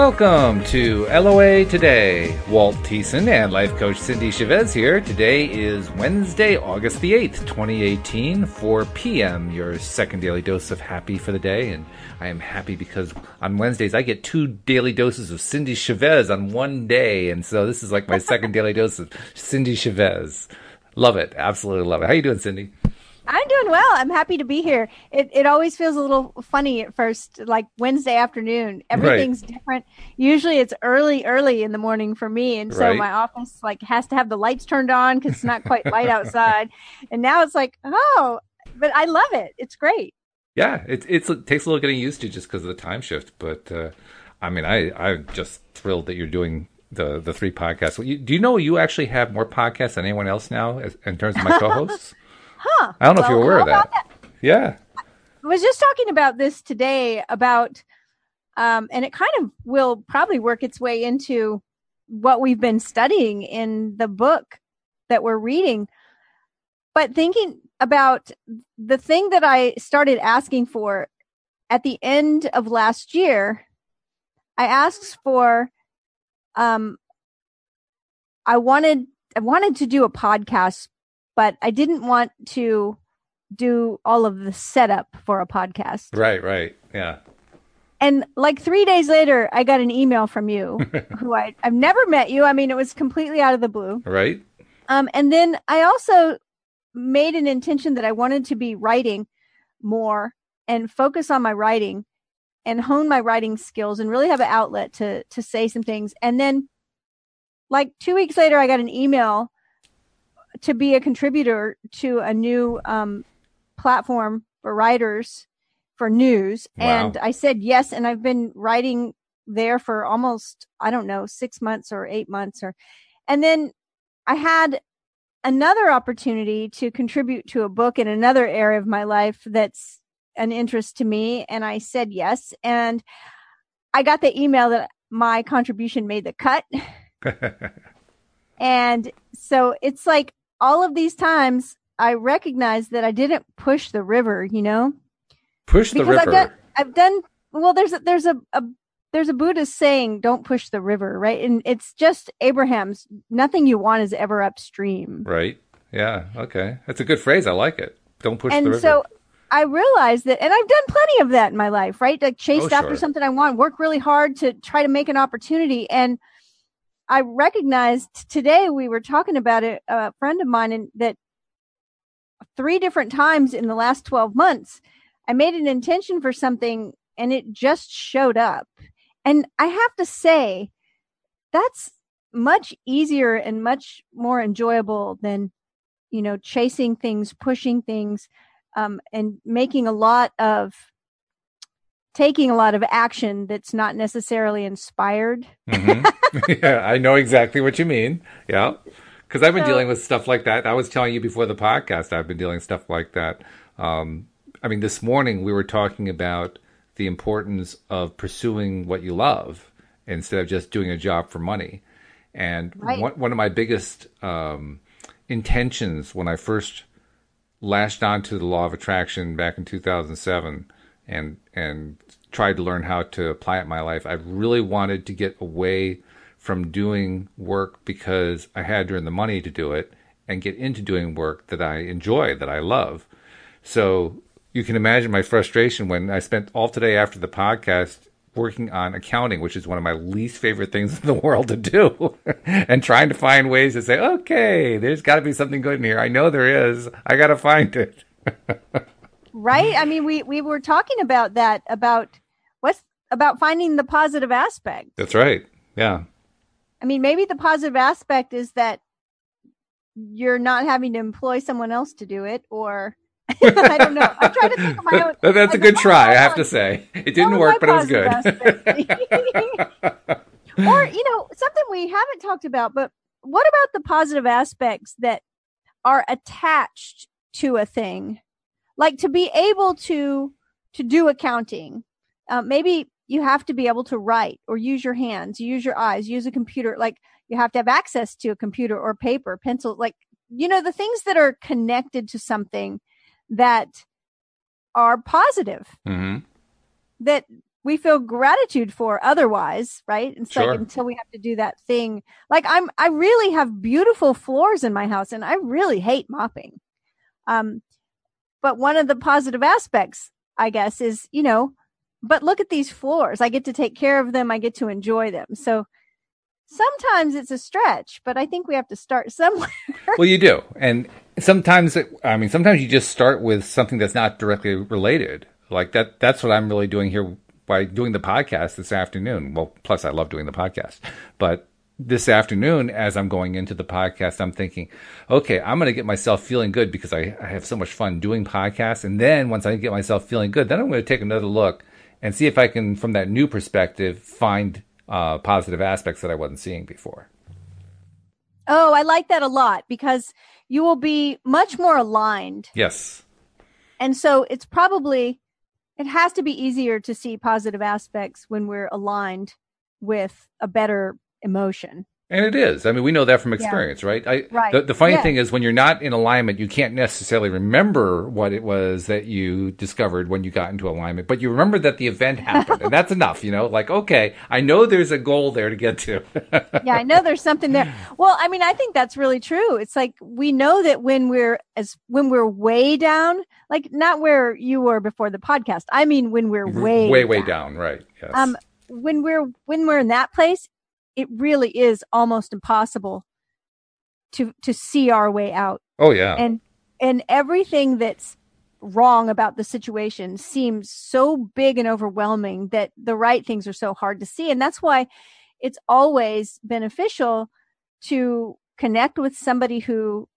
Welcome to LOA Today. Walt Thiessen and life coach Cindy Chavez here. Today is Wednesday, August the 8th, 2018, 4 p.m. Your second daily dose of happy for the day. And I am happy because on Wednesdays I get two daily doses of Cindy Chavez on one day. And so this is like my second daily dose of Cindy Chavez. Love it. Absolutely love it. How you doing, Cindy? I'm doing well. I'm happy to be here. It it always feels a little funny at first, like Wednesday afternoon. Everything's right. different. Usually it's early, early in the morning for me, and so right. my office like has to have the lights turned on because it's not quite light outside. And now it's like, oh, but I love it. It's great. Yeah, it it's, it takes a little getting used to just because of the time shift, but uh, I mean, I I'm just thrilled that you're doing the the three podcasts. do you know you actually have more podcasts than anyone else now in terms of my co-hosts? Huh. I don't know well, if you're aware of that. that. Yeah. I was just talking about this today about, um, and it kind of will probably work its way into what we've been studying in the book that we're reading. But thinking about the thing that I started asking for at the end of last year, I asked for, um, I wanted, I wanted to do a podcast but I didn't want to do all of the setup for a podcast. Right, right. Yeah. And like three days later, I got an email from you, who I, I've never met you. I mean, it was completely out of the blue. Right. Um, and then I also made an intention that I wanted to be writing more and focus on my writing and hone my writing skills and really have an outlet to to say some things. And then like two weeks later, I got an email to be a contributor to a new um, platform for writers for news. Wow. And I said yes. And I've been writing there for almost, I don't know, six months or eight months or, and then I had another opportunity to contribute to a book in another area of my life that's an interest to me. And I said yes. And I got the email that my contribution made the cut. and so it's like all of these times I recognize that I didn't push the river, you know? Push the because river. I've done, I've done well there's a there's a, a there's a Buddhist saying, don't push the river, right? And it's just Abraham's nothing you want is ever upstream. Right. Yeah. Okay. That's a good phrase. I like it. Don't push and the river. So I realized that, and I've done plenty of that in my life, right? Like chased oh, after something I want, work really hard to try to make an opportunity. And I recognized today we were talking about it, a friend of mine, and that three different times in the last 12 months, I made an intention for something and it just showed up. And I have to say, that's much easier and much more enjoyable than, you know, chasing things, pushing things, um, and making a lot of taking a lot of action that's not necessarily inspired. mm-hmm. yeah, I know exactly what you mean. Yeah. Because I've been so, dealing with stuff like that. I was telling you before the podcast, I've been dealing with stuff like that. Um, I mean, this morning we were talking about the importance of pursuing what you love instead of just doing a job for money. And right. one, one of my biggest um, intentions when I first lashed onto the law of attraction back in 2007 and and tried to learn how to apply it in my life. I really wanted to get away from doing work because I had to earn the money to do it and get into doing work that I enjoy, that I love. So you can imagine my frustration when I spent all today after the podcast working on accounting, which is one of my least favorite things in the world to do, and trying to find ways to say, okay, there's got to be something good in here. I know there is. I got to find it. right? I mean, we we were talking about that about what's about finding the positive aspect. That's right. Yeah. I mean, maybe the positive aspect is that you're not having to employ someone else to do it, or I don't know. I'm trying to think of my own. That's a good try, I have to say. It didn't work, but it was good. or you know, something we haven't talked about, but what about the positive aspects that are attached to a thing? Like to be able to to do accounting uh, maybe you have to be able to write or use your hands use your eyes use a computer like you have to have access to a computer or paper pencil like you know the things that are connected to something that are positive mm-hmm. that we feel gratitude for otherwise, right? It's Sure. like until we have to do that thing. Like I'm, I really have beautiful floors in my house and I really hate mopping. Um, but one of the positive aspects, I guess, is, you know, but look at these floors. I get to take care of them. I get to enjoy them. So sometimes it's a stretch, but I think we have to start somewhere. Well, you do, and sometimes it, I mean, sometimes you just start with something that's not directly related. Like that. That's what I'm really doing here by doing the podcast this afternoon. Well, plus I love doing the podcast, but this afternoon, as I'm going into the podcast, I'm thinking, okay, I'm going to get myself feeling good because I, I have so much fun doing podcasts, and then once I get myself feeling good, then I'm going to take another look and see if I can, from that new perspective, find uh, positive aspects that I wasn't seeing before. oh, I like that a lot because you will be much more aligned. Yes. And so it's probably, it has to be easier to see positive aspects when we're aligned with a better emotion. And it is. I mean, we know that from Yeah. experience, right? I, Right. The, the funny Yeah. thing is, when you're not in alignment, you can't necessarily remember what it was that you discovered when you got into alignment, but you remember that the event happened, and that's enough. You know, like okay, I know there's a goal there to get to. yeah, I know there's something there. Well, I mean, I think that's really true. It's like we know that when we're as when we're way down, like not where you were before the podcast. I mean, when we're way way, way down, right? Yes. Um, when we're when we're in that place, it really is almost impossible to to see our way out. oh yeah. And and everything that's wrong about the situation seems so big and overwhelming that the right things are so hard to see. And that's why it's always beneficial to connect with somebody who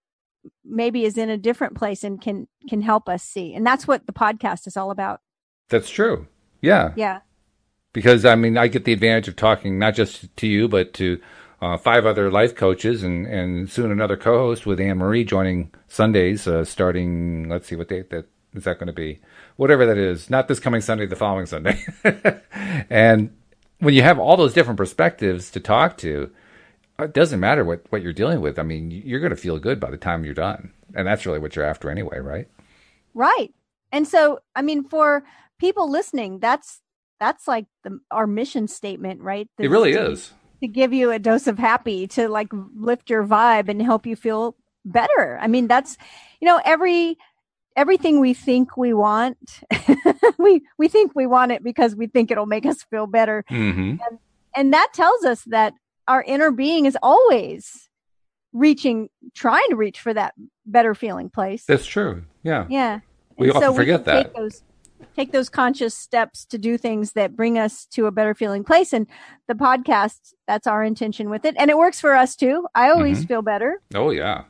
maybe is in a different place and can can help us see. And that's what the podcast is all about. that's true. Yeah. Yeah. Because I mean, I get the advantage of talking not just to you, but to uh, five other life coaches, and, and soon another co-host with Anne Marie joining Sundays, uh, starting. Let's see what date that is that going to be, whatever that is. Not this coming Sunday, the following Sunday. and when you have all those different perspectives to talk to, it doesn't matter what what you're dealing with. I mean, you're going to feel good by the time you're done, and that's really what you're after anyway, right? Right. And so, I mean, for people listening, that's that's like the our mission statement, right? It really To- is. to give you a dose of happy, to like lift your vibe and help you feel better. I mean, that's you know every everything we think we want, we we think we want it because we think it'll make us feel better, hmm and that tells us that our inner being is always reaching, trying to reach for that better feeling place. That's true. Yeah. Yeah. We And often forget can that. Those, take those conscious steps to do things that bring us to a better feeling place. And the podcast, that's our intention with it. And it works for us too. I always Mm-hmm. feel better. Oh yeah.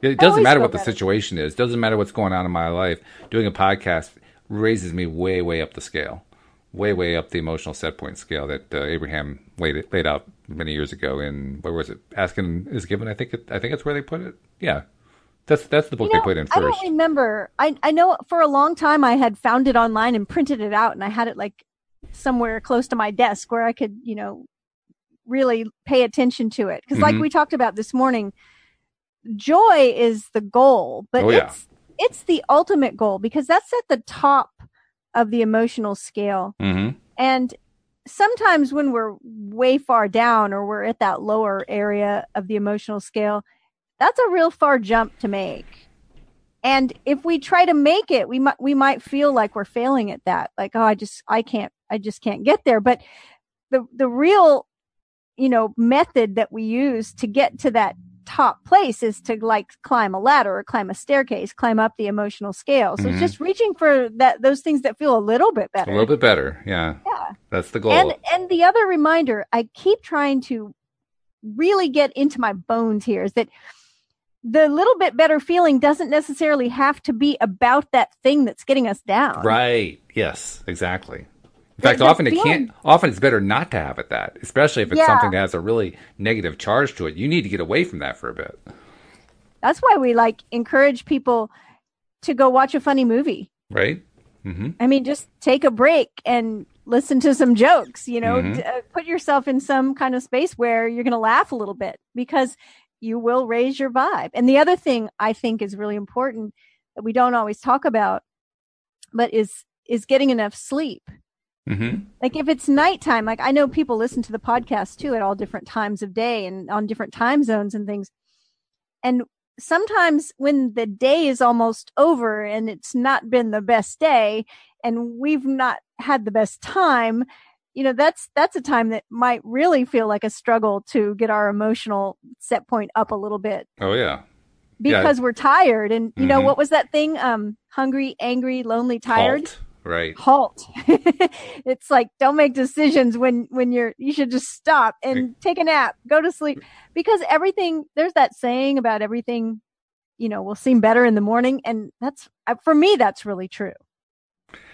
It doesn't matter what the better. situation is. Doesn't matter what's going on in my life. Doing a podcast raises me way, way up the scale, way, way up the emotional set point scale that uh, Abraham laid laid out many years ago. In where was it? Asking is given. I think it, I think it's where they put it. Yeah, that's that's the book You know, they put in first. I don't remember. I, I know for a long time I had found it online and printed it out and I had it like somewhere close to my desk where I could, you know, really pay attention to it. Because like Mhm. we talked about this morning, joy is the goal, but Oh, yeah. it's it's the ultimate goal because that's at the top of the emotional scale. hmm And sometimes when we're way far down or we're at that lower area of the emotional scale, that's a real far jump to make. And if we try to make it, we might we might feel like we're failing at that. Like, oh, I just I can't I just can't get there. But the the real, you know, method that we use to get to that top place is to like climb a ladder or climb a staircase, climb up the emotional scale. So Mhm. it's just reaching for that those things that feel a little bit better. A little bit better. Yeah, Yeah. that's the goal. And and the other reminder, I keep trying to really get into my bones here is that the little bit better feeling doesn't necessarily have to be about that thing that's getting us down. Right. Yes. Exactly. In fact, often it can't. Often it's better not to have it that, especially if it's Yeah. something that has a really negative charge to it. You need to get away from that for a bit. That's why we like encourage people to go watch a funny movie. Right. hmm I mean, just take a break and listen to some jokes, you know, Mhm. d- uh, put yourself in some kind of space where you're going to laugh a little bit because you will raise your vibe. And the other thing I think is really important that we don't always talk about, but is, is getting enough sleep. Mm-hmm. Like if it's nighttime, like I know people listen to the podcast too at all different times of day and on different time zones and things. And sometimes when the day is almost over and it's not been the best day and we've not had the best time, you know, that's, that's a time that might really feel like a struggle to get our emotional set point up a little bit Oh yeah. because we're tired. And, you know, Mhm. what was that thing? Um, hungry, angry, lonely, tired Halt. Right. halt it's like don't make decisions when when you're you should just stop and take a nap go to sleep because everything there's that saying about everything you know will seem better in the morning and that's uh, for me that's really true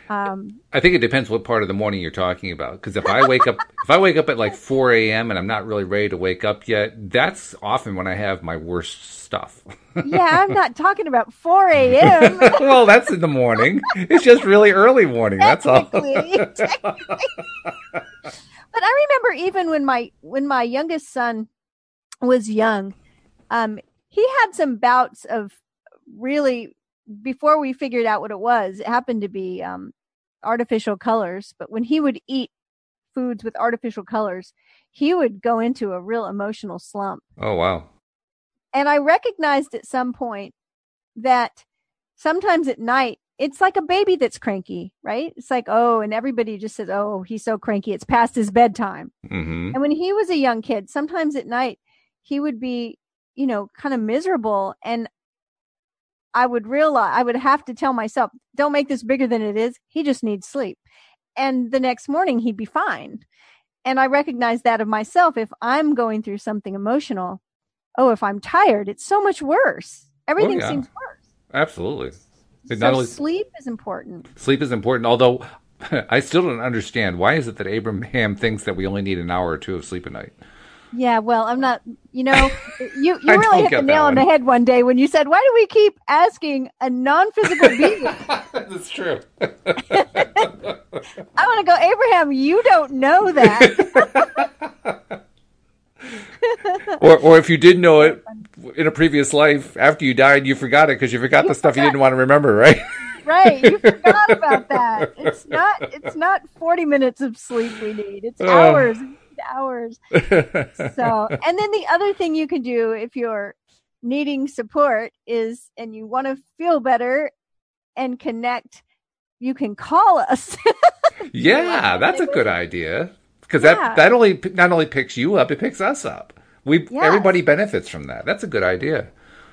um I think it depends what part of the morning you're talking about. Because if I wake up, if I wake up at like 4 a.m. and I'm not really ready to wake up yet, that's often when I have my worst stuff. yeah i'm not talking about 4 a.m well, that's in the morning. It's just really early morning. That's all. Technically, but I remember even when my when my youngest son was young, um, he had some bouts of really before we figured out what it was. It happened to be um, artificial colors, but when he would eat foods with artificial colors, he would go into a real emotional slump. Oh wow. And I recognized at some point that sometimes at night, it's like a baby that's cranky, right? It's like, oh, and everybody just says, oh, he's so cranky. It's past his bedtime. hmm And when he was a young kid, sometimes at night, he would be, you know, kind of miserable. And I would realize, I would have to tell myself, don't make this bigger than it is. He just needs sleep. And the next morning, he'd be fine. And I recognize that of myself. If I'm going through something emotional, oh, if I'm tired, it's so much worse. Everything oh, yeah. seems worse. Absolutely. It So only sleep is important. sleep is important, although I still don't understand why is it that Abraham thinks that we only need an hour or two of sleep a night. Yeah, well, I'm not. You know, you you really hit the nail on the head one day when you said, "Why do we keep asking a non-physical being?" That's true. I want to go, Abraham. You don't know that. or, or if you did know it in a previous life, after you died, you forgot it because you forgot the stuff you didn't want to remember, right? right? You forgot about that. It's not. It's not 40 minutes of sleep we need. It's Oh. hours, hours. So, and then the other thing you can do if you're needing support is, and you want to feel better and connect, you can call us. yeah, that's a good idea because Yeah. that that only not only picks you up, it picks us up. We Yes. everybody benefits from that. That's a good idea.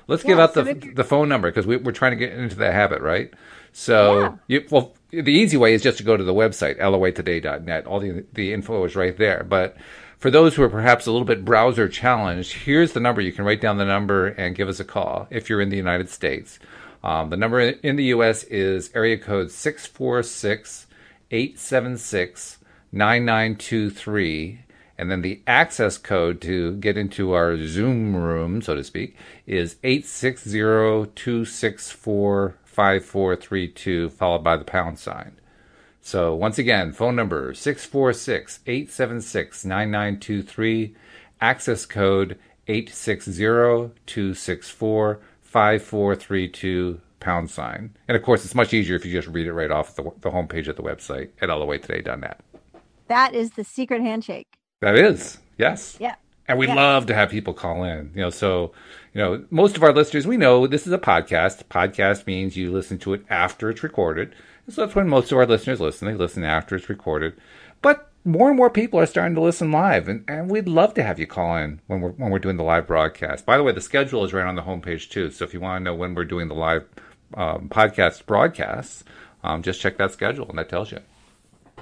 Let's give out so the the phone number because we, we're trying to get into that habit, right? So, Yeah. you, well, the easy way is just to go to the website loatoday.net. All the the info is right there. But for those who are perhaps a little bit browser challenged, here's the number. You can write down the number and give us a call if you're in the United States. Um, the number in in the U.S. is area code 646 876 9923. And then the access code to get into our Zoom room, so to speak, is 860-264-5432, followed by the pound sign. So once again, phone number 646-876-9923, access code 860-264-5432, pound sign. And of course, it's much easier if you just read it right off the, the homepage of the website at loatoday.net. that is the secret handshake. That is, yes. Yeah. And we Yeah. love to have people call in. You know, so you know, most of our listeners, we know this is a podcast. Podcast means you listen to it after it's recorded. So that's when most of our listeners listen. They listen after it's recorded. But more and more people are starting to listen live, and, and we'd love to have you call in when we're when we're doing the live broadcast. By the way, the schedule is right on the homepage too. So if you want to know when we're doing the live um, podcast broadcasts, um, just check that schedule, and that tells you.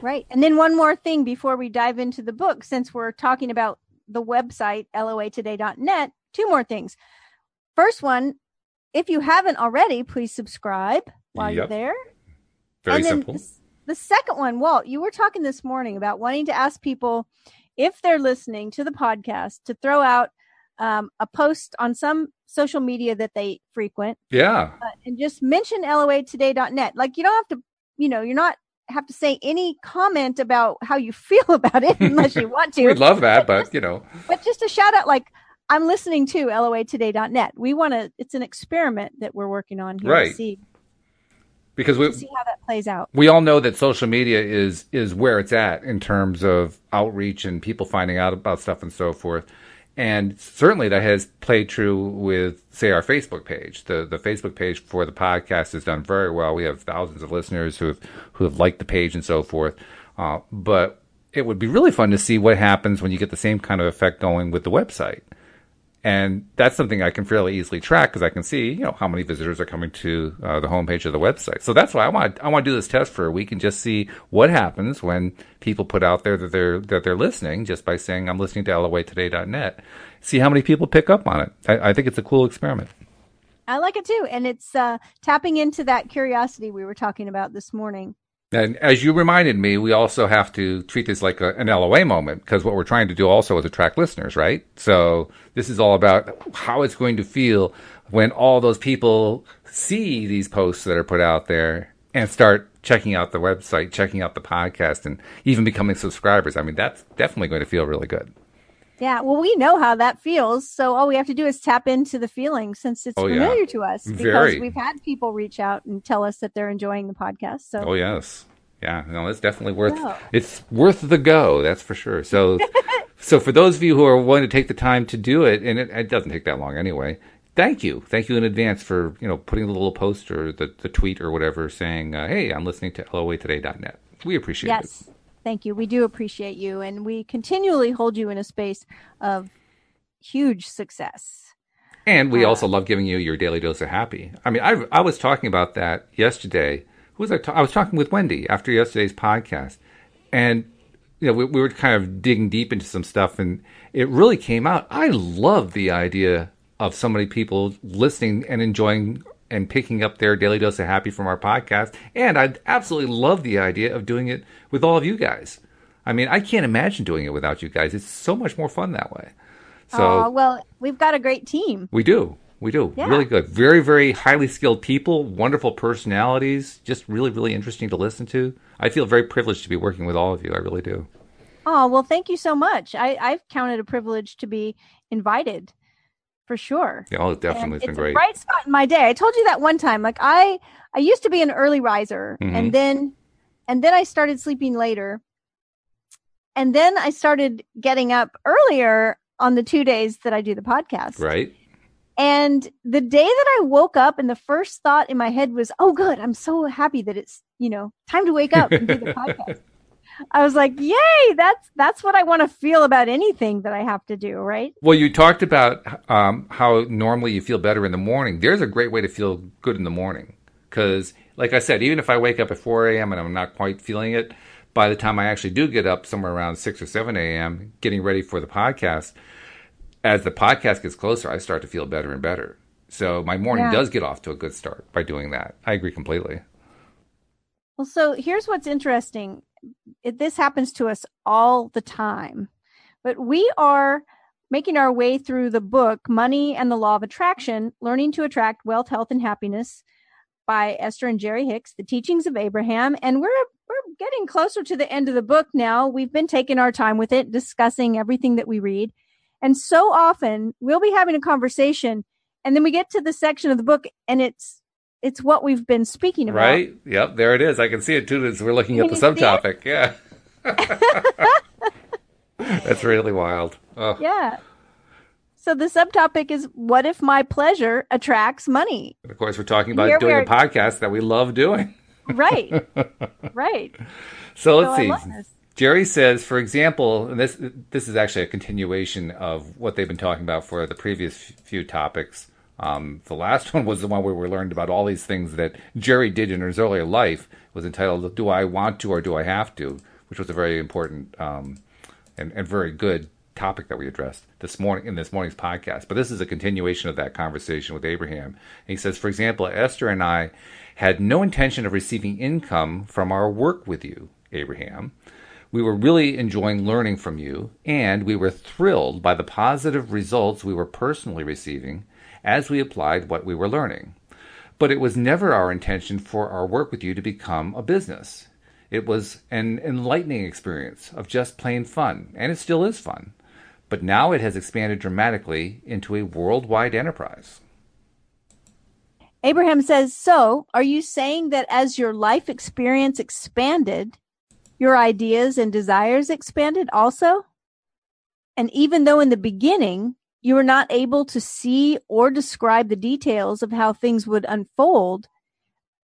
Right. And then one more thing before we dive into the book, since we're talking about the website, loatoday.net, two more things. First one, if you haven't already, please subscribe while you're there. Very and simple. The, the second one, Walt, you were talking this morning about wanting to ask people if they're listening to the podcast to throw out um, a post on some social media that they frequent Yeah. uh, and just mention loatoday.net. Like you don't have to, you know, you're not have to say any comment about how you feel about it unless you want to. We'd love that, but you know, but just a shout out like I'm listening to loatoday.net. We want to it's an experiment that we're working on here Right. to see because we see how that plays out. We all know that social media is is where it's at in terms of outreach and people finding out about stuff and so forth. And certainly that has played true with, say, our Facebook page. The the Facebook page for the podcast has done very well. We have thousands of listeners who have who have liked the page and so forth. Uh, but it would be really fun to see what happens when you get the same kind of effect going with the website. And that's something I can fairly easily track because I can see, you know, how many visitors are coming to uh, the homepage of the website. So that's why I want I want to do this test for a week and just see what happens when people put out there that they're that they're listening just by saying I'm listening to LOAtoday.net. See how many people pick up on it. I, I think it's a cool experiment. I like it too, and it's uh, tapping into that curiosity we were talking about this morning. And as you reminded me, we also have to treat this like a, an LOA moment because what we're trying to do also is attract listeners, right? So this is all about how it's going to feel when all those people see these posts that are put out there and start checking out the website, checking out the podcast, and even becoming subscribers. I mean, that's definitely going to feel really good. Yeah, well, we know how that feels. So all we have to do is tap into the feeling since it's oh, familiar yeah. to us because Very. we've had people reach out and tell us that they're enjoying the podcast. So Oh yes. Yeah, no, it's definitely worth no. it's worth the go, that's for sure. So so for those of you who are willing to take the time to do it and it, it doesn't take that long anyway. Thank you. Thank you in advance for, you know, putting the little post or the, the tweet or whatever saying, uh, "Hey, I'm listening to loatoday.net." We appreciate yes. it. Thank you. We do appreciate you, and we continually hold you in a space of huge success. And we uh, also love giving you your daily dose of happy. I mean, I I was talking about that yesterday. Who was I? Ta- I was talking with Wendy after yesterday's podcast, and you know we, we were kind of digging deep into some stuff, and it really came out. I love the idea of so many people listening and enjoying and picking up their daily dose of happy from our podcast. And I absolutely love the idea of doing it with all of you guys. I mean, I can't imagine doing it without you guys. It's so much more fun that way. So, well, we've got a great team. We do. We do. Yeah. Really good. Very, very highly skilled people, wonderful personalities, just really, really interesting to listen to. I feel very privileged to be working with all of you. I really do. Oh, well, thank you so much. I, I've counted a privilege to be invited for sure. Yeah, oh, definitely, it's, it's been great. bright spot in my day. I told you that one time. Like I, I used to be an early riser, mm-hmm. and then, and then I started sleeping later, and then I started getting up earlier on the two days that I do the podcast. Right. And the day that I woke up, and the first thought in my head was, "Oh, good! I'm so happy that it's you know time to wake up and do the podcast." I was like, "Yay! That's that's what I want to feel about anything that I have to do." Right. Well, you talked about um, how normally you feel better in the morning. There's a great way to feel good in the morning because, like I said, even if I wake up at 4 a.m. and I'm not quite feeling it, by the time I actually do get up somewhere around 6 or 7 a.m., getting ready for the podcast, as the podcast gets closer, I start to feel better and better. So my morning yeah. does get off to a good start by doing that. I agree completely. Well, so here's what's interesting it, this happens to us all the time. But we are making our way through the book Money and the Law of Attraction Learning to Attract Wealth, Health, and Happiness by Esther and Jerry Hicks, The Teachings of Abraham. And we're we're getting closer to the end of the book now. We've been taking our time with it, discussing everything that we read. And so often we'll be having a conversation and then we get to the section of the book and it's it's what we've been speaking about. Right? Yep, there it is. I can see it too as we're looking can at the subtopic. Yeah. That's really wild. Oh. Yeah. So the subtopic is what if my pleasure attracts money? And of course, we're talking about doing a podcast that we love doing. right. Right. So let's see. Jerry says, for example, and this this is actually a continuation of what they've been talking about for the previous few topics. Um, the last one was the one where we learned about all these things that Jerry did in his earlier life. It was entitled "Do I Want to or Do I Have to," which was a very important um, and, and very good topic that we addressed this morning in this morning's podcast. But this is a continuation of that conversation with Abraham. And he says, for example, Esther and I had no intention of receiving income from our work with you, Abraham. We were really enjoying learning from you, and we were thrilled by the positive results we were personally receiving as we applied what we were learning. But it was never our intention for our work with you to become a business. It was an enlightening experience of just plain fun, and it still is fun. But now it has expanded dramatically into a worldwide enterprise. Abraham says, So, are you saying that as your life experience expanded, your ideas and desires expanded also? And even though in the beginning you were not able to see or describe the details of how things would unfold,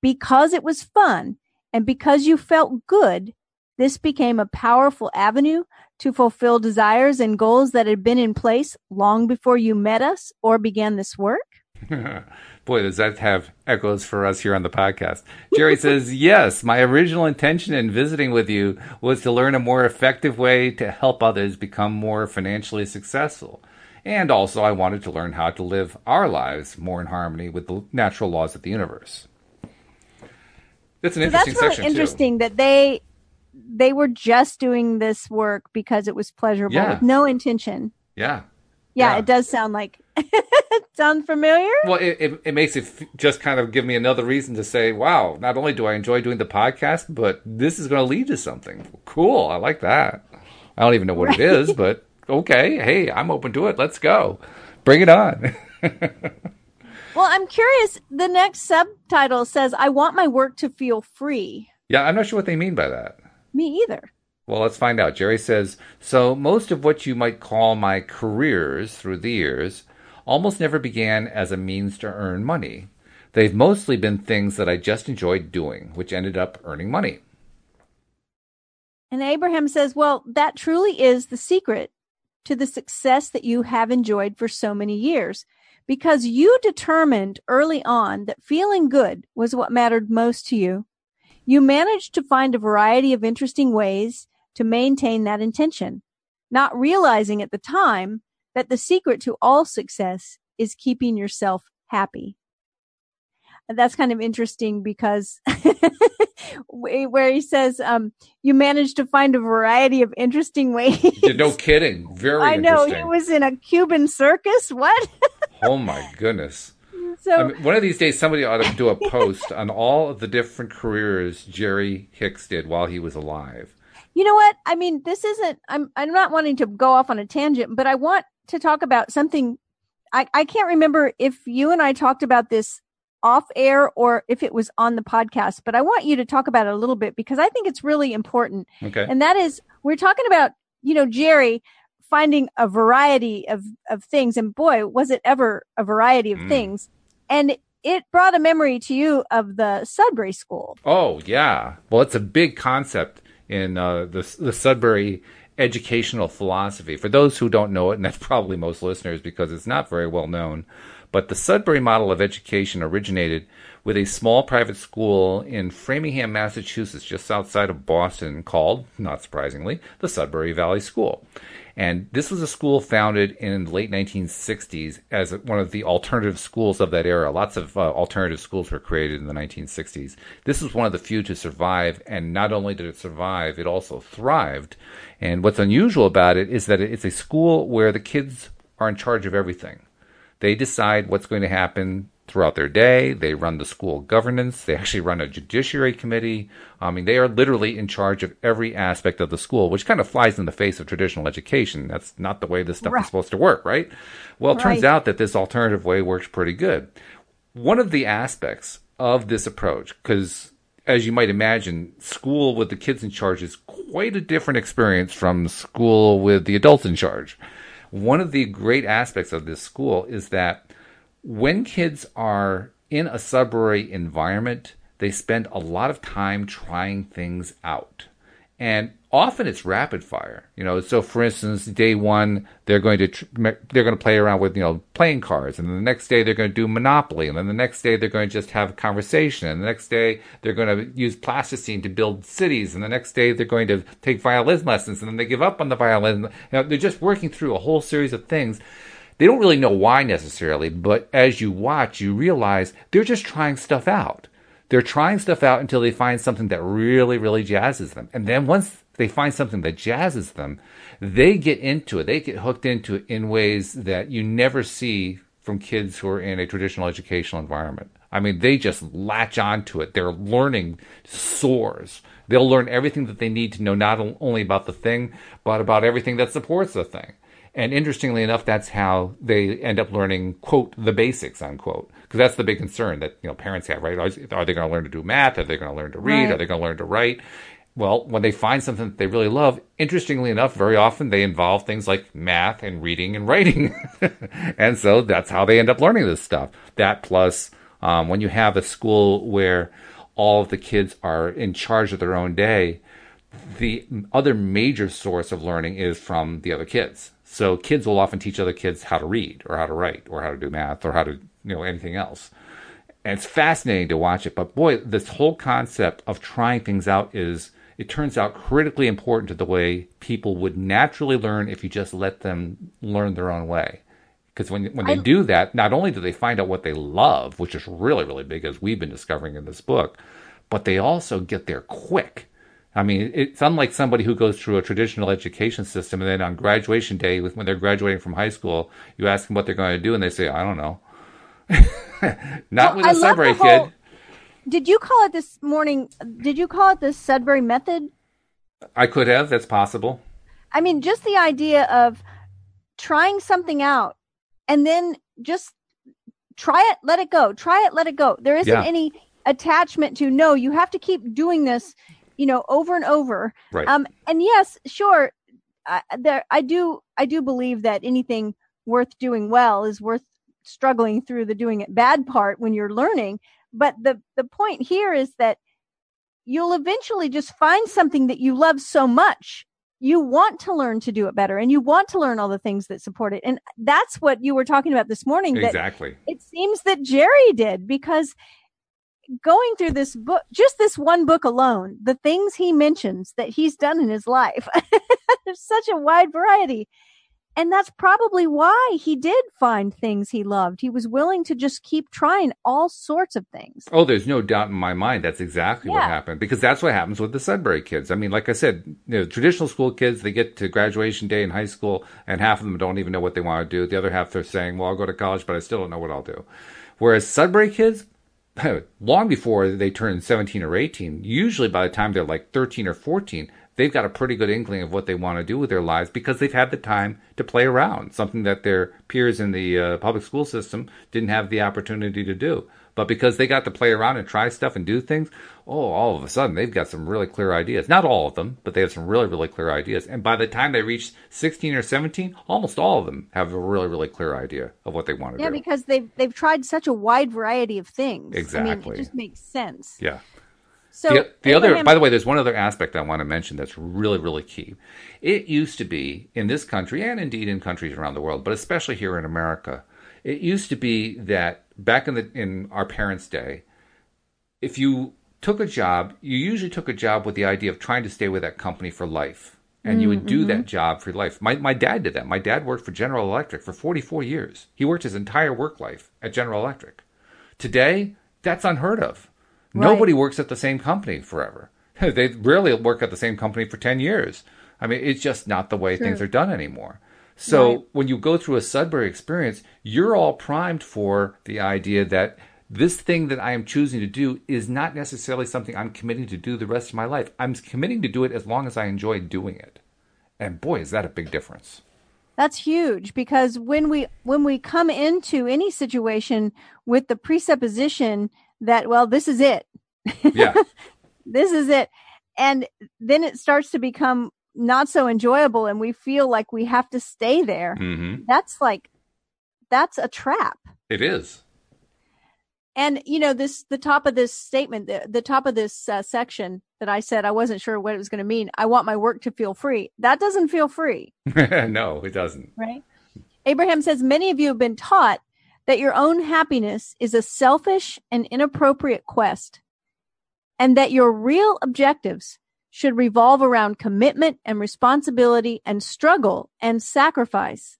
because it was fun and because you felt good, this became a powerful avenue to fulfill desires and goals that had been in place long before you met us or began this work? Boy, does that have echoes for us here on the podcast. Jerry says, Yes, my original intention in visiting with you was to learn a more effective way to help others become more financially successful. And also, I wanted to learn how to live our lives more in harmony with the natural laws of the universe. That's an so interesting that's really section, interesting that they they were just doing this work because it was pleasurable Yeah. with no intention. Yeah. Yeah, Yeah. it does sound like sound familiar. Well, it, it, it makes it f- just kind of give me another reason to say, wow, not only do I enjoy doing the podcast, but this is going to lead to something. Cool. I like that. I don't even know what it is, but okay. Hey, I'm open to it. Let's go. Bring it on. Well, I'm curious. The next subtitle says, "I want my work to feel free." yeah, I'm not sure what they mean by that. Me either. Well, let's find out. Jerry says, So, most of what you might call my careers through the years almost never began as a means to earn money. They've mostly been things that I just enjoyed doing, which ended up earning money. And Abraham says, Well, that truly is the secret to the success that you have enjoyed for so many years because you determined early on that feeling good was what mattered most to you. You managed to find a variety of interesting ways to maintain that intention, not realizing at the time that the secret to all success is keeping yourself happy. And that's kind of interesting because where he says, um, you managed to find a variety of interesting ways. no kidding. Very I know he was in a Cuban circus. What? oh my goodness. so I mean, one of these days, somebody ought to do a post on all of the different careers Jerry Hicks did while he was alive. you know what? I mean, this isn't. I'm. I'm not wanting to go off on a tangent, but I want to talk about something. I I can't remember if you and I talked about this off air or if it was on the podcast, but I want you to talk about it a little bit because I think it's really important. Okay. And that is, we're talking about, you know, Jerry finding a variety of, of things. And boy, was it ever a variety of Mm. things. And it brought a memory to you of the Sudbury School. Oh yeah. Well, it's a big concept in uh, the the Sudbury educational philosophy. For those who don't know it, and that's probably most listeners because it's not very well known, but the Sudbury model of education originated with a small private school in Framingham, Massachusetts, just outside of Boston, called, not surprisingly, the Sudbury Valley School. And this was a school founded in the late 1960s as one of the alternative schools of that era. Lots of uh, alternative schools were created in the 1960s. This was one of the few to survive, and not only did it survive, it also thrived. And what's unusual about it is that it's a school where the kids are in charge of everything. They decide what's going to happen throughout their day. They run the school governance. They actually run a judiciary committee. I mean, they are literally in charge of every aspect of the school, which kind of flies in the face of traditional education. That's not the way this stuff Right. is supposed to work, right? Well, it turns out that this alternative way works pretty good. One of the aspects of this approach, because as you might imagine, school with the kids in charge is quite a different experience from school with the adults in charge. One of the great aspects of this school is that when kids are in a Sudbury environment, they spend a lot of time trying things out. And often it's rapid fire, you know. So, for instance, day one they're going to tr- they're going to play around with you know playing cards, and then the next day they're going to do Monopoly, and then the next day they're going to just have a conversation, and the next day they're going to use plasticine to build cities, and the next day they're going to take violin lessons, and then they give up on the violin. You know, they're just working through a whole series of things they don't really know why necessarily, but as you watch, you realize they're just trying stuff out. They're trying stuff out until they find something that really, really jazzes them. And then once they find something that jazzes them, they get into it. They get hooked into it in ways that you never see from kids who are in a traditional educational environment. I mean, they just latch onto it. Their learning soars. They'll learn everything that they need to know, not only about the thing, but about everything that supports the thing. And interestingly enough, that's how they end up learning, quote, the basics, unquote. Because that's the big concern that, you know, parents have, right? Are they going to learn to do math? Are they going to learn to read? Right. Are they going to learn to write? Well, when they find something that they really love, interestingly enough, very often they involve things like math and reading and writing. and so that's how they end up learning this stuff. That plus, um, when you have a school where all of the kids are in charge of their own day, the other major source of learning is from the other kids. So kids will often teach other kids how to read or how to write or how to do math or how to, you know, anything else. And it's fascinating to watch it. But boy, this whole concept of trying things out is, it turns out critically important to the way people would naturally learn if you just let them learn their own way. Because when when they I, do that, not only do they find out what they love, which is really really big, as we've been discovering in this book, but they also get there quick I mean, it's unlike somebody who goes through a traditional education system and then on graduation day, when they're graduating from high school, you ask them what they're going to do and they say, I don't know. Not well, with a Sudbury whole, kid. Did you call it this morning? Did you call it the Sudbury method? I could have. That's possible. I mean, just the idea of trying something out and then just try it, let it go, try it, let it go. There isn't yeah. any attachment to no, you have to keep doing this you know, over and over. Right. Um, and yes, sure, I, there I do I do believe that anything worth doing well is worth struggling through the doing it bad part when you're learning. But the the point here is that you'll eventually just find something that you love so much you want to learn to do it better and you want to learn all the things that support it and that's what you were talking about this morning exactly it seems that jerry did because going through this book, just this one book alone, the things he mentions that he's done in his life, there's such a wide variety. And that's probably why he did find things he loved. He was willing to just keep trying all sorts of things. Oh, there's no doubt in my mind that's exactly yeah. what happened because that's what happens with the Sudbury kids. I mean, like I said, you know, traditional school kids, they get to graduation day in high school and half of them don't even know what they want to do. The other half they're saying, well, I'll go to college, but I still don't know what I'll do. Whereas Sudbury kids, long before they turn 17 or 18, usually by the time they're like 13 or 14, they've got a pretty good inkling of what they want to do with their lives because they've had the time to play around, something that their peers in the uh, public school system didn't have the opportunity to do. But because they got to play around and try stuff and do things, oh, all of a sudden they've got some really clear ideas. Not all of them, but they have some really, really clear ideas. And by the time they reach 16 or 17, almost all of them have a really, really clear idea of what they want to yeah, do. Yeah, because they've they've tried such a wide variety of things. Exactly. I mean, it just makes sense. Yeah. So the, the other, by the way, there's one other aspect I want to mention that's really, really key. It used to be in this country, and indeed in countries around the world, but especially here in America, it used to be that back in the in our parents' day, if you took a job, you usually took a job with the idea of trying to stay with that company for life. And you would do mm-hmm. that job for life. My, my dad did that. My dad worked for General Electric for 44 years. He worked his entire work life at General Electric. Today, that's unheard of. Right. Nobody works at the same company forever. they rarely work at the same company for 10 years. I mean, it's just not the way True. things are done anymore. So right. when you go through a Sudbury experience, you're all primed for the idea that this thing that I am choosing to do is not necessarily something I'm committing to do the rest of my life. I'm committing to do it as long as I enjoy doing it. And boy, is that a big difference. That's huge because when we when we come into any situation with the presupposition that well this is it. Yeah. this is it. And then it starts to become not so enjoyable and we feel like we have to stay there. Mm-hmm. That's like that's a trap. It is. And you know this the top of this statement the, the top of this uh, section that I said I wasn't sure what it was going to mean. I want my work to feel free. That doesn't feel free. no, it doesn't. Right? Abraham says many of you have been taught that your own happiness is a selfish and inappropriate quest and that your real objectives should revolve around commitment and responsibility and struggle and sacrifice.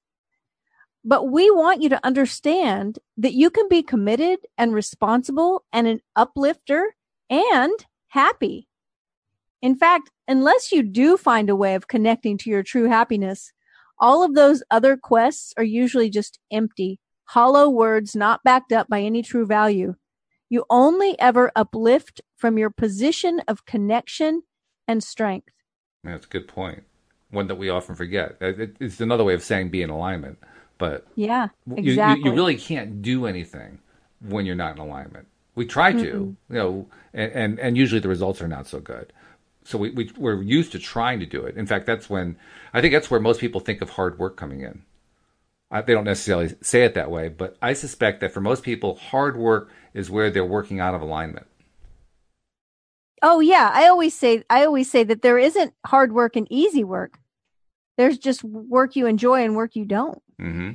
But we want you to understand that you can be committed and responsible and an uplifter and happy. In fact, unless you do find a way of connecting to your true happiness, all of those other quests are usually just empty, hollow words not backed up by any true value. You only ever uplift from your position of connection and strength. That's a good point. one that we often forget. Uh, it's another way of saying be in alignment, but Yeah, you- exactly. you, you really can't do anything when you're not in alignment. We try to, you know, and, and, and usually the results are not so good. So we, we, we're used to trying to do it. In fact, that's when, I think that's where most people think of hard work coming in. I, they don't necessarily say it that way, but I suspect that for most people, hard work is where they're working out of alignment. Oh yeah, I always say I always say that there isn't hard work and easy work. There's just work you enjoy and work you don't. hmm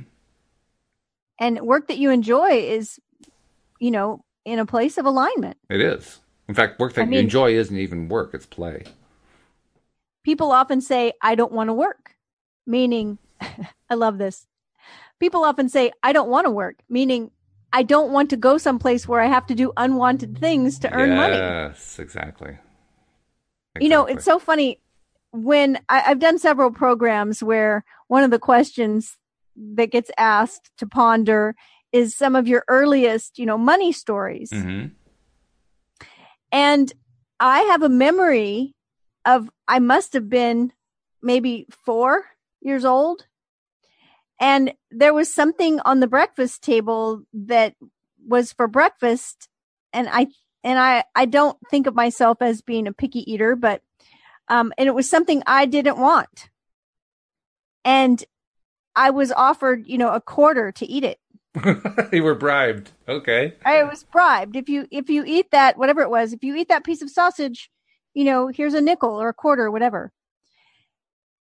And work that you enjoy is you know, in a place of alignment. It is. In fact, work that I you enjoy isn't even work, it's play. People often say I don't want to work, meaning I love this. People often say I don't want to work, meaning I don't want to go someplace where I have to do unwanted things to earn money. Yes, exactly. You know, it's so funny when I, I've done several programs where one of the questions that gets asked to ponder is some of your earliest, you know, money stories. Mm-hmm. And I have a memory of I must have been maybe four years old. And there was something on the breakfast table that was for breakfast. And I, and I, I don't think of myself as being a picky eater, but, um, and it was something I didn't want. And I was offered, you know, a quarter to eat it. you were bribed. Okay. I was bribed. If you if you eat that, whatever it was, if you eat that piece of sausage, you know, here's a nickel or a quarter or whatever.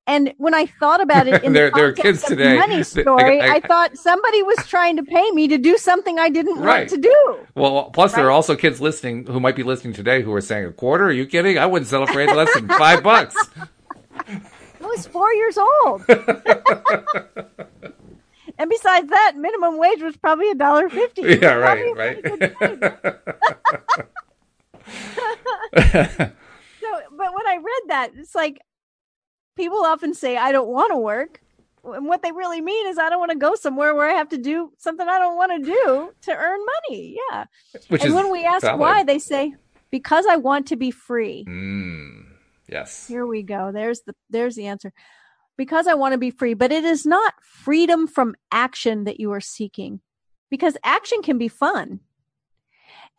And when I thought about it in There- the there kids of today money that- I- story, I- I, thought somebody was trying to pay me to do something I didn't Right. want to do. Well, plus there are also kids listening who might be listening today who are saying a quarter. Are you kidding? I wouldn't settle for anything less than five bucks. I was four years old. and besides that, minimum wage was probably a dollar fifty. Yeah, right, right. pretty good wage. So, but when I read that, it's like people often say, I don't want to work. And what they really mean is, I don't want to go somewhere where I have to do something I don't want to do to earn money. Yeah. Which and is when we ask valid. why, they say, because I want to be free. Mm, yes. Here we go. There's the there's the answer. Because I want to be free, but it is not freedom from action that you are seeking. Because action can be fun.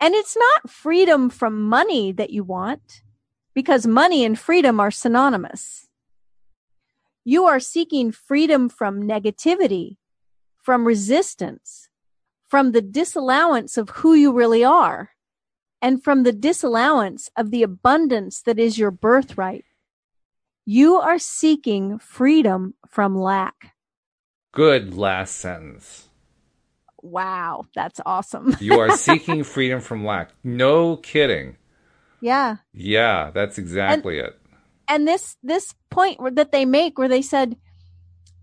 And it's not freedom from money that you want, because money and freedom are synonymous. You are seeking freedom from negativity, from resistance, from the disallowance of who you really are, and from the disallowance of the abundance that is your birthright. You are seeking freedom from lack. Good last sentence. Wow, that's awesome. You are seeking freedom from lack. No kidding. yeah. Yeah, that's exactly it. And this this point that they make where they said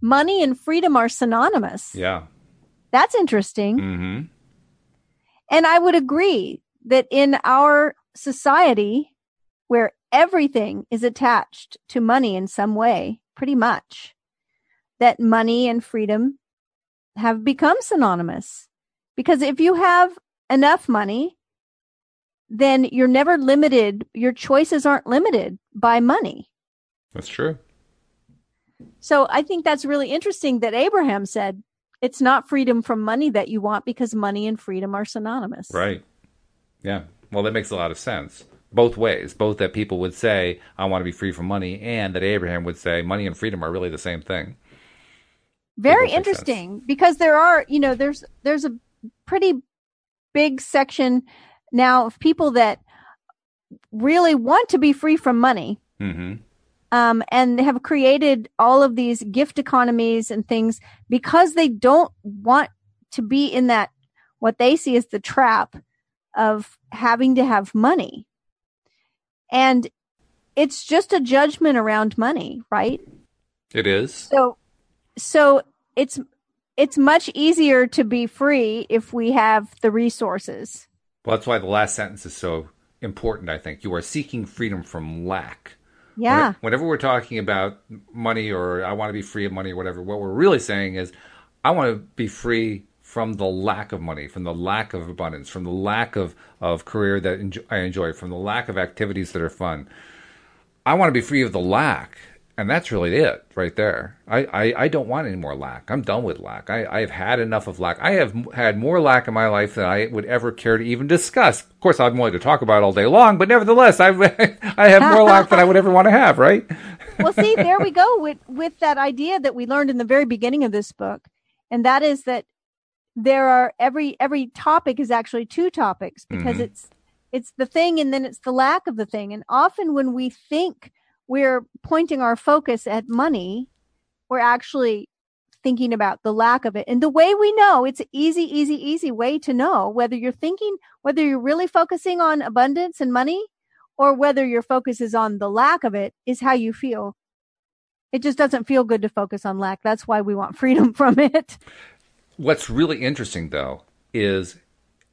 money and freedom are synonymous. Yeah. That's interesting. hmm And I would agree that in our society where everything is attached to money in some way, pretty much, that money and freedom have become synonymous. Because if you have enough money, then you're never limited. Your choices aren't limited by money. That's true. So I think that's really interesting that Abraham said it's not freedom from money that you want because money and freedom are synonymous. Right. Yeah. Well, that makes a lot of sense. Both ways. Both that people would say, I want to be free from money, and that Abraham would say, money and freedom are really the same thing. very interesting because there are you know there's there's a pretty big section now of people that really want to be free from money hmm um, and have created all of these gift economies and things because they don't want to be in that what they see as the trap of having to have money and it's just a judgment around money right It is. so, so it's it's much easier to be free if we have the resources. Well, that's why the last sentence is so important, I think. You are seeking freedom from lack. Yeah, Whenever, we're talking about money or I want to be free of money or whatever, what we're really saying is I want to be free from the lack of money, from the lack of abundance, from the lack of, of career that enjo- I enjoy, from the lack of activities that are fun. I want to be free of the lack. And that's really it right there. I, I, I, don't want any more lack. I'm done with lack. I, I've had enough of lack. I have had more lack in my life than I would ever care to even discuss. Of course, I'm willing to talk about it all day long, but nevertheless, I've, I have more lack than I would ever want to have, right? well, see, there we go with, with that idea that we learned in the very beginning of this book. And that is that there are every, every topic is actually two topics because mm-hmm. it's, it's the thing and then it's the lack of the thing. And often when we think we're pointing our focus at money, we're actually thinking about the lack of it. And the way we know, it's an easy, easy, easy way to know whether you're thinking, whether you're really focusing on abundance and money or whether your focus is on the lack of it is how you feel. It just doesn't feel good to focus on lack. That's why we want freedom from it. What's really interesting though is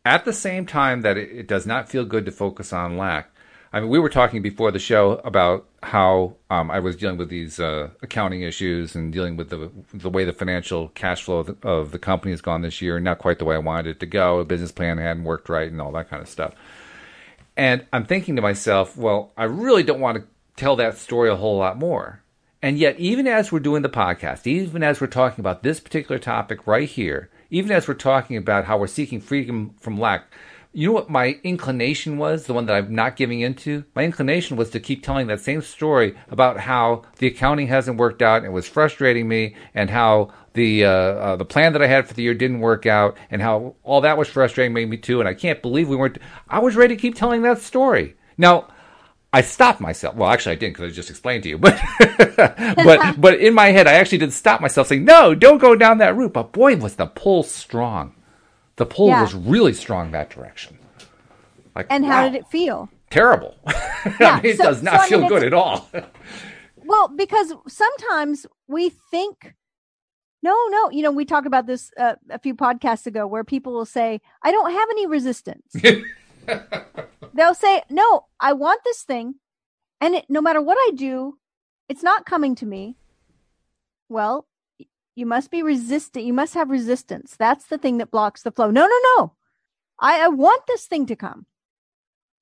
at the same time that it, does not feel good to focus on lack, I mean, we were talking before the show about how um, I was dealing with these uh, accounting issues and dealing with the the way the financial cash flow of the, of the, company has gone this year, not quite the way I wanted it to go. A business plan hadn't worked right, and all that kind of stuff. And I'm thinking to myself, well, I really don't want to tell that story a whole lot more. And yet, even as we're doing the podcast, even as we're talking about this particular topic right here, even as we're talking about how we're seeking freedom from lack, you know what my inclination was, the one that I'm not giving into? My inclination was to keep telling that same story about how the accounting hasn't worked out and it was frustrating me, and how the uh, uh, the plan that I had for the year didn't work out, and how all that was frustrating made me too. And I can't believe we weren't. I was ready to keep telling that story. Now, I stopped myself. Well, actually, I didn't because I just explained to you. But but but in my head, I actually did stop myself, saying, "No, don't go down that route." But boy, was the pull strong. The pull yeah. was really strong that direction. Like, and how wow, did it feel? Terrible. Yeah, I mean, it so, does not so, I mean, feel good at all. well, because sometimes we think, no, no, you know, we talked about this uh, a few podcasts ago where people will say, I don't have any resistance. They'll say, no, I want this thing. And it, no matter what I do, it's not coming to me. Well, you must be resistant. You must have resistance. That's the thing that blocks the flow. No, no, no. I, I want this thing to come.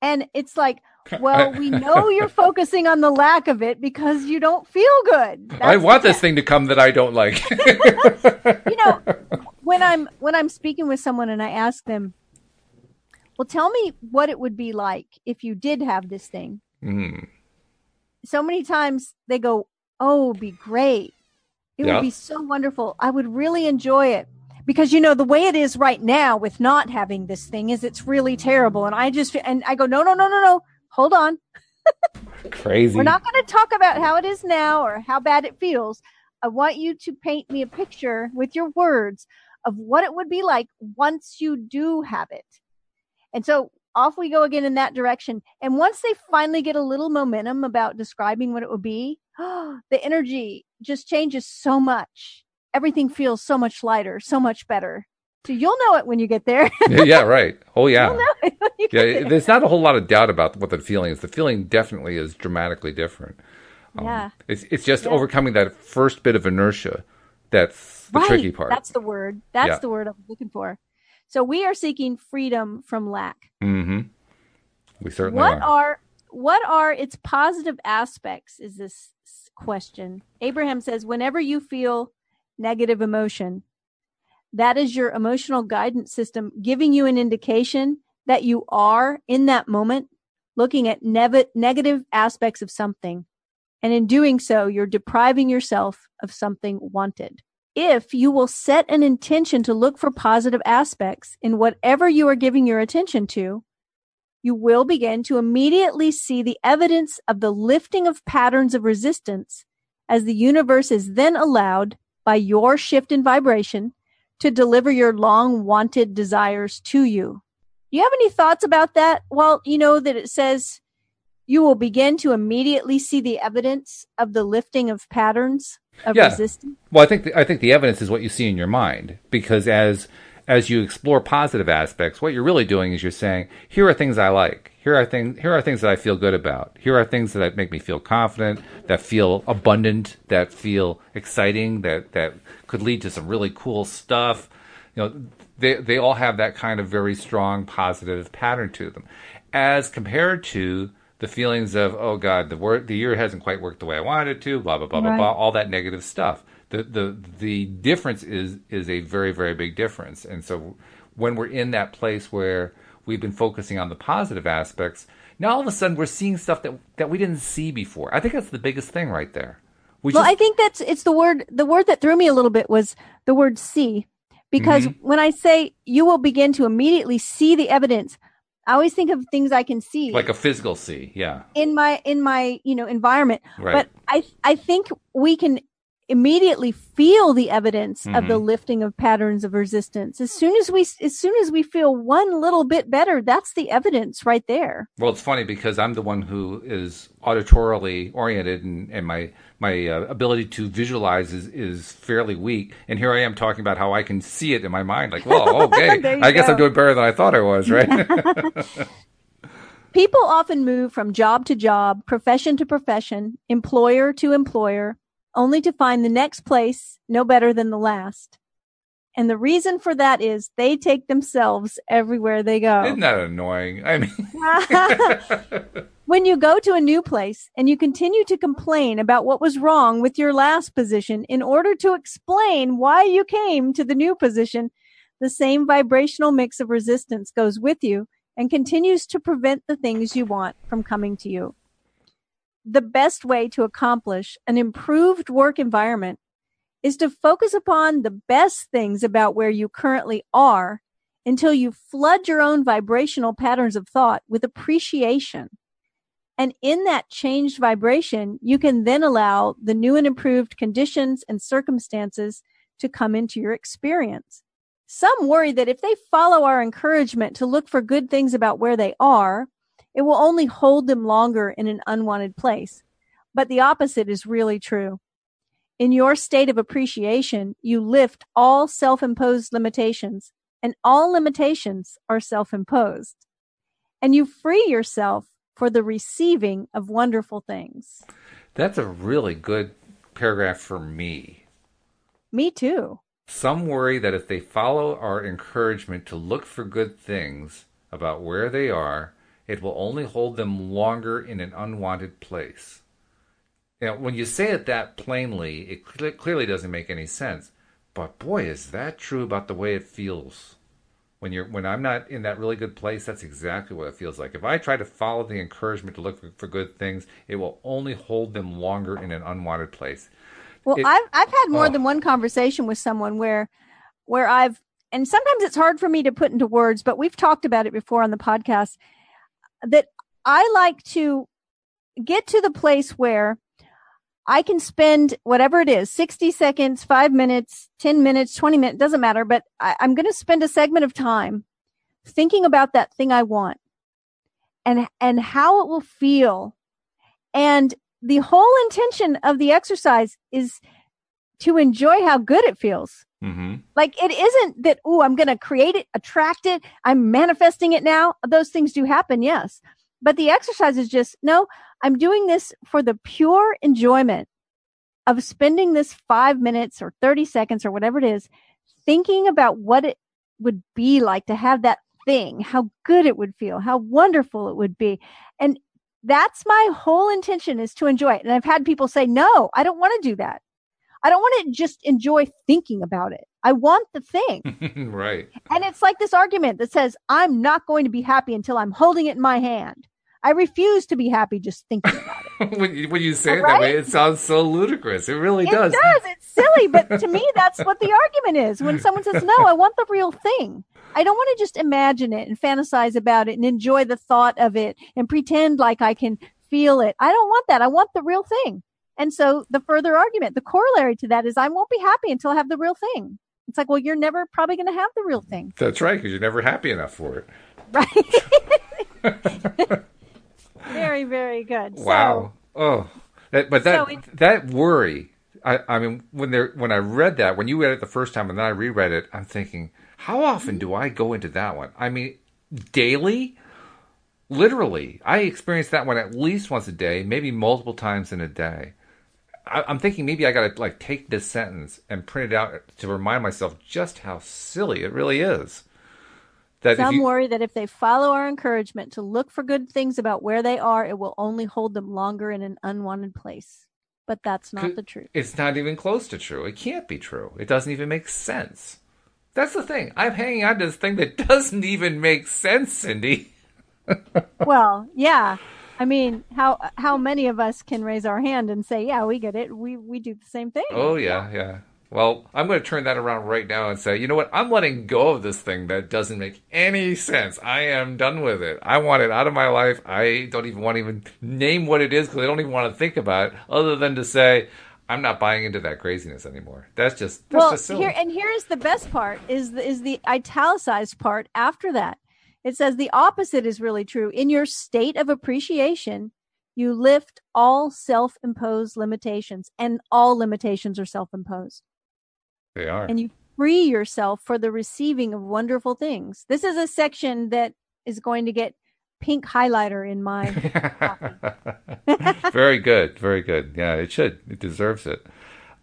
And it's like, well, we know you're focusing on the lack of it because you don't feel good. That's I want this thing to come that I don't like. you know, when I'm when I'm speaking with someone and I ask them, "Well, tell me what it would be like if you did have this thing." Mm. So many times they go, "Oh, be great. It yeah. would be so wonderful. I would really enjoy it. Because you know the way it is right now with not having this thing is it's really terrible, and I just and I go no no no no no hold on, crazy. We're not going to talk about how it is now or how bad it feels. I want you to paint me a picture with your words of what it would be like once you do have it. And so off we go again in that direction. And once they finally get a little momentum about describing what it would be, the energy just changes so much. Everything feels so much lighter, so much better. So you'll know it when you get there. yeah, right. Oh yeah. yeah, there. there's not a whole lot of doubt about what the feeling is. The feeling definitely is dramatically different. Um, yeah. It's it's just yeah. overcoming that first bit of inertia that's the right. tricky part. That's the word. That's yeah. the word I'm looking for. So we are seeking freedom from lack. Mm-hmm. We certainly what are. are what are its positive aspects? Is this question? Abraham says, whenever you feel negative emotion, that is your emotional guidance system giving you an indication that you are in that moment looking at nev- negative aspects of something. And in doing so, you're depriving yourself of something wanted if you will set an intention to look for positive aspects in whatever you are giving your attention to, you will begin to immediately see the evidence of the lifting of patterns of resistance as the universe is then allowed by your shift in vibration to deliver your long wanted desires to you. Do you have any thoughts about that? Well, you know that it says you will begin to immediately see the evidence of the lifting of patterns of yeah. resistance? Well, I think the, I think the evidence is what you see in your mind because as as you explore positive aspects, what you're really doing is you're saying, here are things I like. Here are things here are things that I feel good about. Here are things that make me feel confident, that feel abundant, that feel exciting, that that could lead to some really cool stuff. You know, they they all have that kind of very strong positive pattern to them. As compared to the feelings of oh god the wor- the year hasn't quite worked the way I wanted it to blah blah blah blah blah all that negative stuff. The the the difference is is a very very big difference. And so when we're in that place where we've been focusing on the positive aspects now all of a sudden we're seeing stuff that that we didn't see before. I think that's the biggest thing right there. We well, just I think that's it's the word the word that threw me a little bit was the word see. Because Mm-hmm. when I say you will begin to immediately see the evidence, I always think of things I can see. Like a physical see yeah. In my in my you know environment. right. But I I think we can immediately feel the evidence of the Mm-hmm. lifting of patterns of resistance. As soon as we as soon as we feel one little bit better, that's the evidence right there. Well, it's funny because I'm the one who is auditorily oriented, and, and my my uh, ability to visualize is, is fairly weak. And here I am talking about how I can see it in my mind. Like, well, okay, I guess go. I'm doing better than I thought I was, right? People often move from job to job, profession to profession, employer to employer, only to find the next place no better than the last. And the reason for that is they take themselves everywhere they go. Isn't that annoying? I mean, when you go to a new place and you continue to complain about what was wrong with your last position in order to explain why you came to the new position, the same vibrational mix of resistance goes with you and continues to prevent the things you want from coming to you. The best way to accomplish an improved work environment is to focus upon the best things about where you currently are until you flood your own vibrational patterns of thought with appreciation. And in that changed vibration, you can then allow the new and improved conditions and circumstances to come into your experience. Some worry that if they follow our encouragement to look for good things about where they are, it will only hold them longer in an unwanted place. But the opposite is really true. In your state of appreciation, you lift all self-imposed limitations and all limitations are self-imposed. And you free yourself for the receiving of wonderful things. that's a really good paragraph for me. Me too. Some worry that if they follow our encouragement to look for good things about where they are, it will only hold them longer in an unwanted place. Now, when you say it that plainly, it cle clearly doesn't make any sense. But boy, is that true about the way it feels. When you're when I'm not in that really good place, that's exactly what it feels like. If I try to follow the encouragement to look for, for good things, it will only hold them longer in an unwanted place. Well, It- I've I've had more oh. than one conversation with someone where where I've and sometimes it's hard for me to put into words, but we've talked about it before on the podcast that I like to get to the place where I can spend whatever it is, 60 seconds, five minutes, 10 minutes, 20 minutes, doesn't matter, but I, I'm going to spend a segment of time thinking about that thing I want and, and how it will feel. And the whole intention of the exercise is to enjoy how good it feels. Mm-hmm. Like it isn't that, oh, I'm going to create it, attract it. I'm manifesting it now. Those things do happen. Yes. But the exercise is just, no, I'm doing this for the pure enjoyment of spending this five minutes or 30 seconds or whatever it is, thinking about what it would be like to have that thing, how good it would feel, how wonderful it would be. And that's my whole intention is to enjoy it. And I've had people say, no, I don't want to do that. I don't want to just enjoy thinking about it. I want the thing. right. And it's like this argument that says, I'm not going to be happy until I'm holding it in my hand. I refuse to be happy just thinking about it. when, you, when you say it that way, it sounds so ludicrous. It really it does. It does. It's silly, but to me, that's what the argument is. When someone says, no, I want the real thing. I don't want to just imagine it and fantasize about it and enjoy the thought of it and pretend like I can feel it. I don't want that. I want the real thing. And so the further argument, the corollary to that is I won't be happy until I have the real thing. It's like, well, you're never probably going to have the real thing. That's right, because you're never happy enough for it. Right. very, very good. So- Wow. oh, that, but that So it- that worry. I, I mean, when they when I read that, when you read it the first time, and then I reread it, I'm thinking, how often do I go into that one? I mean, daily, literally. I experience that one at least once a day, maybe multiple times in a day. I, I'm thinking maybe I got to like take this sentence and print it out to remind myself just how silly it really is. That Some you, worry that if they follow our encouragement to look for good things about where they are, it will only hold them longer in an unwanted place. But that's not the truth. It's not even close to true. It can't be true. It doesn't even make sense. That's the thing. I'm hanging on to this thing that doesn't even make sense, Cindy. well, yeah. I mean, how how many of us can raise our hand and say, "Yeah, we get it. We we do the same thing." Oh yeah, yeah. Well, I'm going to turn that around right now and say, you know what? I'm letting go of this thing that doesn't make any sense. I am done with it. I want it out of my life. I don't even want to even name what it is because I don't even want to think about it, other than to say, I'm not buying into that craziness anymore. That's just that's well, just silly. here and here's the best part is the, is the italicized part after that. It says the opposite is really true. In your state of appreciation, you lift all self-imposed limitations, and all limitations are self-imposed. They are. And you free yourself for the receiving of wonderful things. This is a section that is going to get pink highlighter in my very good very good yeah it should it deserves it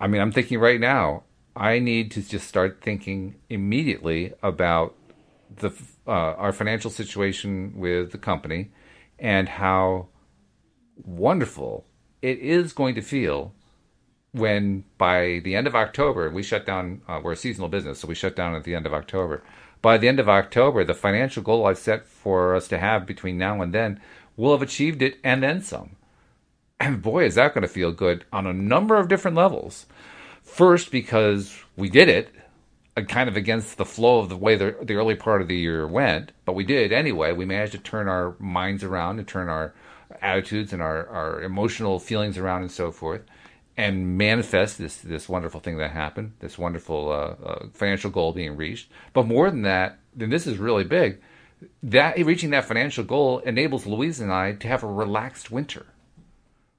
i mean i'm thinking right now i need to just start thinking immediately about the uh, our financial situation with the company and how wonderful it is going to feel when by the end of October we shut down. Uh, we're a seasonal business, so we shut down at the end of October. By the end of October, the financial goal I've set for us to have between now and then, we'll have achieved it and then some. And boy, is that going to feel good on a number of different levels. First, because we did it, kind of against the flow of the way the, the early part of the year went, but we did anyway. We managed to turn our minds around and turn our attitudes and our, our emotional feelings around and so forth and manifest this this wonderful thing that happened, this wonderful uh, uh, financial goal being reached. But more than that, then this is really big. That reaching that financial goal enables Louise and I to have a relaxed winter,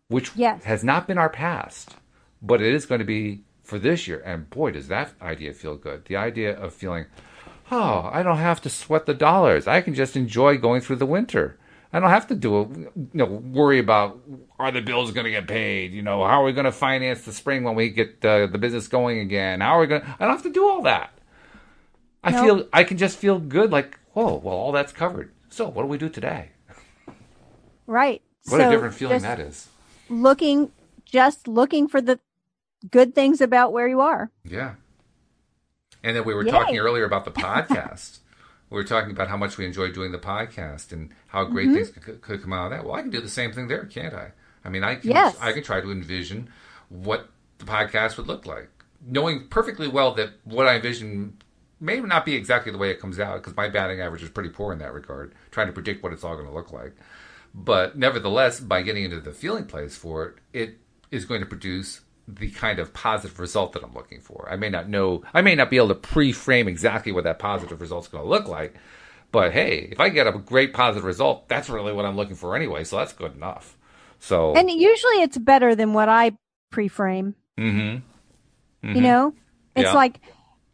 which yes. has not been our past, but it is going to be for this year. And boy, does that idea feel good! The idea of feeling, oh, I don't have to sweat the dollars. I can just enjoy going through the winter. I don't have to do a, you know worry about are the bills going to get paid? You know, how are we going to finance the spring when we get uh, the business going again? How are we going? to... I don't have to do all that. I feel I can just feel good. Like, oh, well, all that's covered. So, what do we do today? Right. What so a different feeling that is. Looking, just looking for the good things about where you are. Yeah. And then we were Yay. talking earlier about the podcast we were talking about how much we enjoy doing the podcast and how great mm-hmm. things could, could, come out of that. Well, I can do the same thing there, can't I? I mean, I can, yes. I can try to envision what the podcast would look like, knowing perfectly well that what I envision may not be exactly the way it comes out because my batting average is pretty poor in that regard, trying to predict what it's all going to look like. But nevertheless, by getting into the feeling place for it, it is going to produce the kind of positive result that I'm looking for. I may not know, I may not be able to pre-frame exactly what that positive result is going to look like, but hey, if I get a great positive result, that's really what I'm looking for anyway. So that's good enough. So and usually it's better than what I pre-frame. Mm-hmm. mm-hmm. You know, it's yeah. like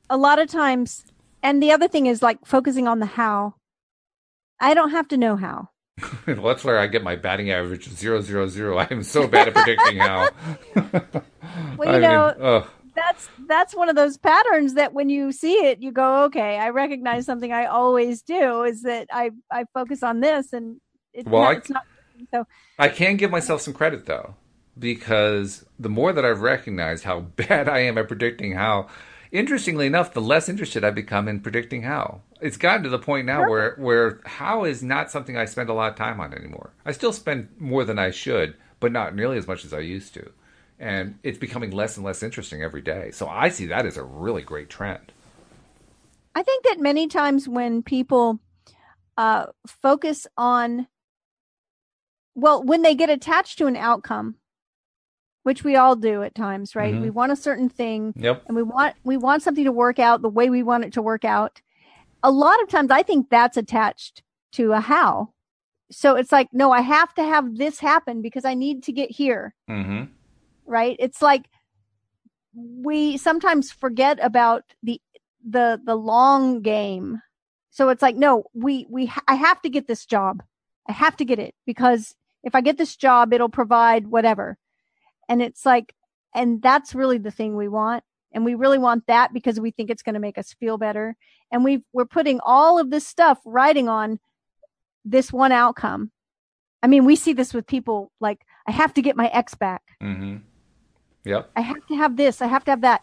a lot of times, and the other thing is like focusing on the how. I don't have to know how. That's where I get my batting average zero zero zero. I am so bad at predicting how. well, you I know, mean, that's that's one of those patterns that when you see it, you go, okay, I recognize mm-hmm. something I always do is that I I focus on this and it, well, it's I, not. So I can give myself some credit though, because the more that I've recognized how bad I am at predicting how, interestingly enough, the less interested I've become in predicting how. It's gotten to the point now where where how is not something I spend a lot of time on anymore. I still spend more than I should, but not nearly as much as I used to. And it's becoming less and less interesting every day. So I see that as a really great trend. I think that many times when people uh, focus on, well, when they get attached to an outcome, which we all do at times, right? Mm-hmm. We want a certain thing, yep. and we want we want something to work out the way we want it to work out. A lot of times, I think that's attached to a how. So it's like, no, I have to have this happen because I need to get here. Mm-hmm. Right? It's like we sometimes forget about the the the long game. So it's like, no, we we I have to get this job. I have to get it because if I get this job, it'll provide whatever and it's like and that's really the thing we want and we really want that because we think it's going to make us feel better. And we we're putting all of this stuff riding on this one outcome. I mean, we see this with people like, I have to get my ex back. Mm-hmm. Yep. I have to have this. I have to have that.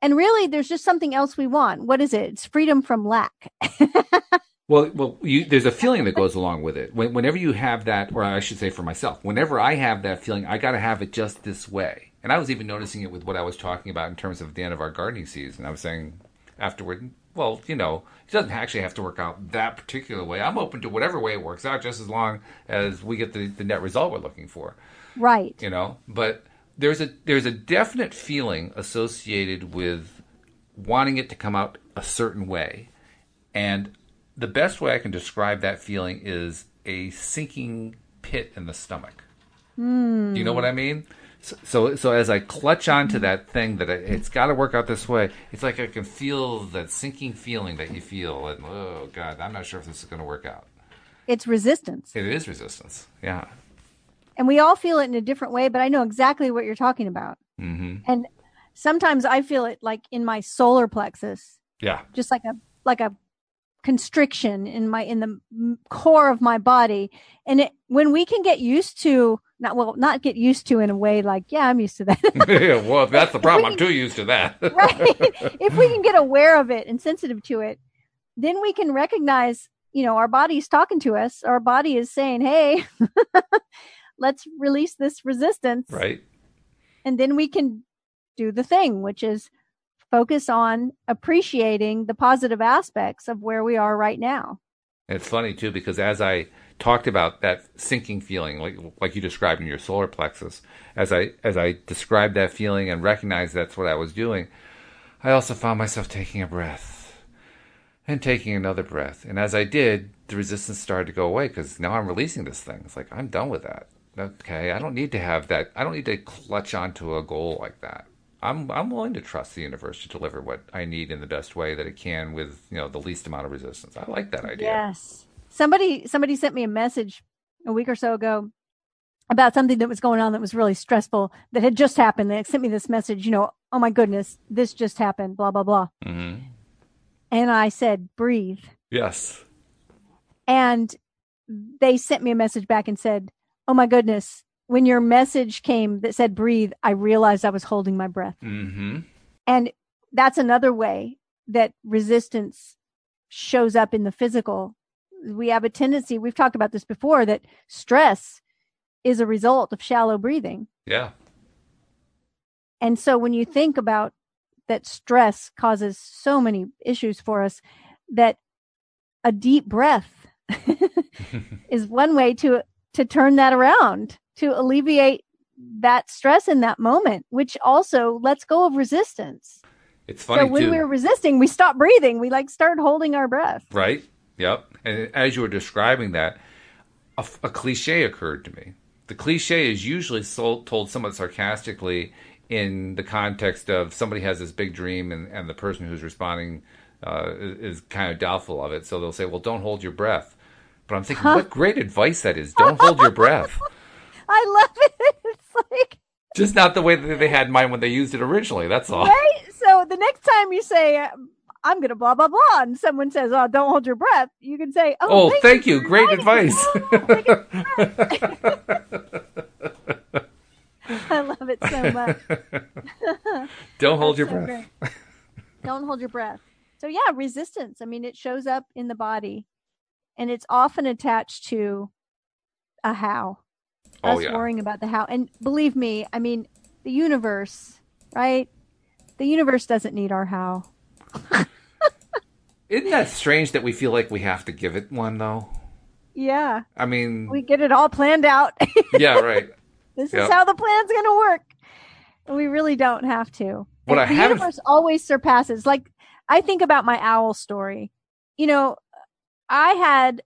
And really, there's just something else we want. What is it? It's freedom from lack. well, well, you, there's a feeling that goes along with it. When, whenever you have that, or I should say for myself, whenever I have that feeling, I got to have it just this way. And I was even noticing it with what I was talking about in terms of the end of our gardening season. I was saying afterward, well, you know, it doesn't actually have to work out that particular way. I'm open to whatever way it works out, just as long as we get the, the net result we're looking for. Right. You know, but there's a there's a definite feeling associated with wanting it to come out a certain way, and the best way I can describe that feeling is a sinking pit in the stomach. Mm. Do you know what I mean? So, so, so as I clutch onto that thing that it's got to work out this way, it's like I can feel that sinking feeling that you feel, and oh god, I'm not sure if this is going to work out. It's resistance. It is resistance. Yeah and we all feel it in a different way but i know exactly what you're talking about mm-hmm. and sometimes i feel it like in my solar plexus yeah just like a like a constriction in my in the core of my body. And it when we can get used to not well not get used to in a way like yeah i'm used to that. Yeah, well that's the problem i'm too used to that. Right. If we can get aware of it and sensitive to it then we can recognize you know our body's talking to us. Our body is saying hey let's release this resistance. Right. And then we can do the thing, which is focus on appreciating the positive aspects of where we are right now. It's funny too because as I talked about that sinking feeling, like like you described in your solar plexus, as I as I described that feeling and recognized that's what I was doing, I also found myself taking a breath and taking another breath, and as I did, the resistance started to go away because now I'm releasing this thing. It's like I'm done with that okay, I don't need to have that. I don't need to clutch onto a goal like that. I'm I'm willing to trust the universe to deliver what I need in the best way that it can with you know the least amount of resistance. I like that idea. Yes. Somebody somebody sent me a message a week or so ago about something that was going on that was really stressful that had just happened. They sent me this message, you know, oh my goodness, this just happened, blah blah blah. Mm-hmm. And I said, breathe. Yes. And they sent me a message back and said, oh my goodness, when your message came that said breathe, I realized I was holding my breath. Mm-hmm. And that's another way that resistance shows up in the physical. We have a tendency, we've talked about this before, that stress is a result of shallow breathing. Yeah. And so when you think about that stress causes so many issues for us, that a deep breath is one way to to turn that around to alleviate that stress in that moment, which also lets go of resistance. It's funny. So when too. we're resisting, we stop breathing. We like start holding our breath. Right. Yep. And as you were describing that, a, a cliche occurred to me. The cliche is usually sold, told somewhat sarcastically in the context of somebody has this big dream and, and the person who's responding uh, is, is kind of doubtful of it. So they'll say, well, don't hold your breath. But I'm thinking, huh? what great advice that is. Don't hold your breath. I love it. It's like just not the way that they had in mind when they used it originally. That's all. Right. So the next time you say, "I'm going to blah blah blah," and someone says, "Oh, don't hold your breath," you can say, "Oh, oh thank, thank you, you. great advice." I love it so much. don't hold your so breath. don't hold your breath. So yeah, resistance. I mean, it shows up in the body and it's often attached to a how. Oh, us yeah. worrying about the how. And believe me, I mean, the universe, right? The universe doesn't need our how. Isn't that strange that we feel like we have to give it one though? Yeah. I mean, we get it all planned out. yeah, right. This is how the plan's going to work. And We really don't have to. What I the haven't... universe always surpasses. Like I think about my owl story. You know, I had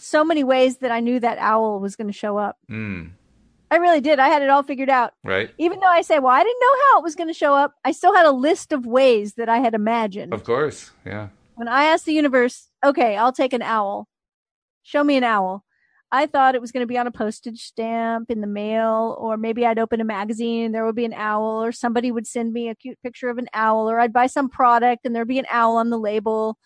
so many ways that I knew that owl was going to show up. Mm. I really did. I had it all figured out. Right. Even though I say, well, I didn't know how it was going to show up, I still had a list of ways that I had imagined. Of course. Yeah. When I asked the universe, okay, I'll take an owl, show me an owl, I thought it was going to be on a postage stamp in the mail, or maybe I'd open a magazine and there would be an owl, or somebody would send me a cute picture of an owl, or I'd buy some product and there'd be an owl on the label.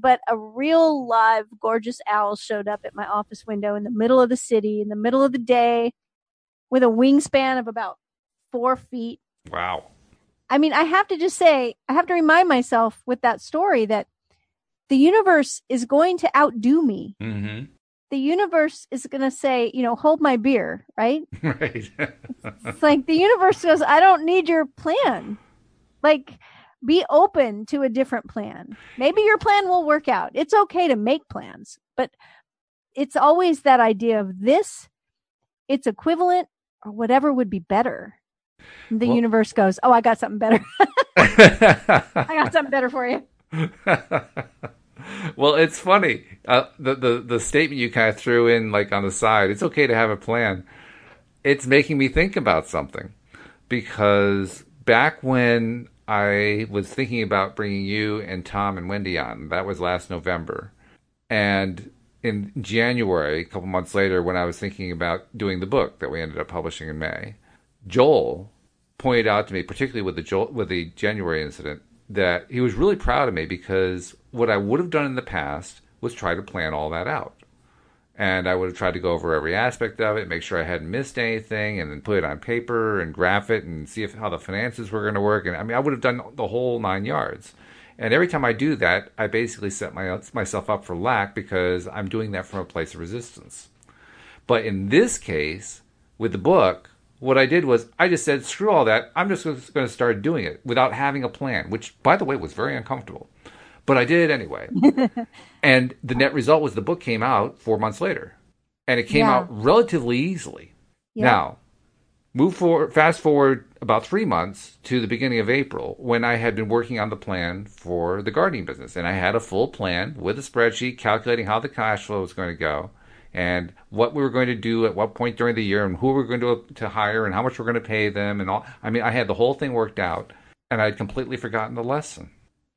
But a real live gorgeous owl showed up at my office window in the middle of the city, in the middle of the day, with a wingspan of about four feet. Wow. I mean, I have to just say, I have to remind myself with that story that the universe is going to outdo me. Mm-hmm. The universe is going to say, you know, hold my beer, right? Right. It's like the universe goes, I don't need your plan. Like, be open to a different plan. Maybe your plan will work out. It's okay to make plans, but it's always that idea of this, it's equivalent, or whatever would be better. The Well- universe goes, Oh, I got something better. I got something better for you. well, it's funny. Uh, the, the the statement you kind of threw in, like on the side, it's okay to have a plan. It's making me think about something because back when I was thinking about bringing you and Tom and Wendy on, that was last November, and in January, a couple months later, when I was thinking about doing the book that we ended up publishing in May, Joel pointed out to me, particularly with the Joel, with the January incident, that he was really proud of me because what I would have done in the past was try to plan all that out. And I would have tried to go over every aspect of it, make sure I hadn't missed anything, and then put it on paper and graph it and see if how the finances were going to work. And I mean, I would have done the whole nine yards. And every time I do that, I basically set my, myself up for lack because I'm doing that from a place of resistance. But in this case, with the book, what I did was I just said, screw all that. I'm just going to start doing it without having a plan, which, by the way, was very uncomfortable. But I did it anyway. and the net result was the book came out four months later. And it came Yeah. out relatively easily. Now, move forward, fast forward about three months to the beginning of April when I had been working on the plan for the gardening business. And I had a full plan with a spreadsheet calculating how the cash flow was going to go and what we were going to do at what point during the year and who we were going to, to hire and how much we're going to pay them and all. I mean, I had the whole thing worked out and I'd completely forgotten the lesson.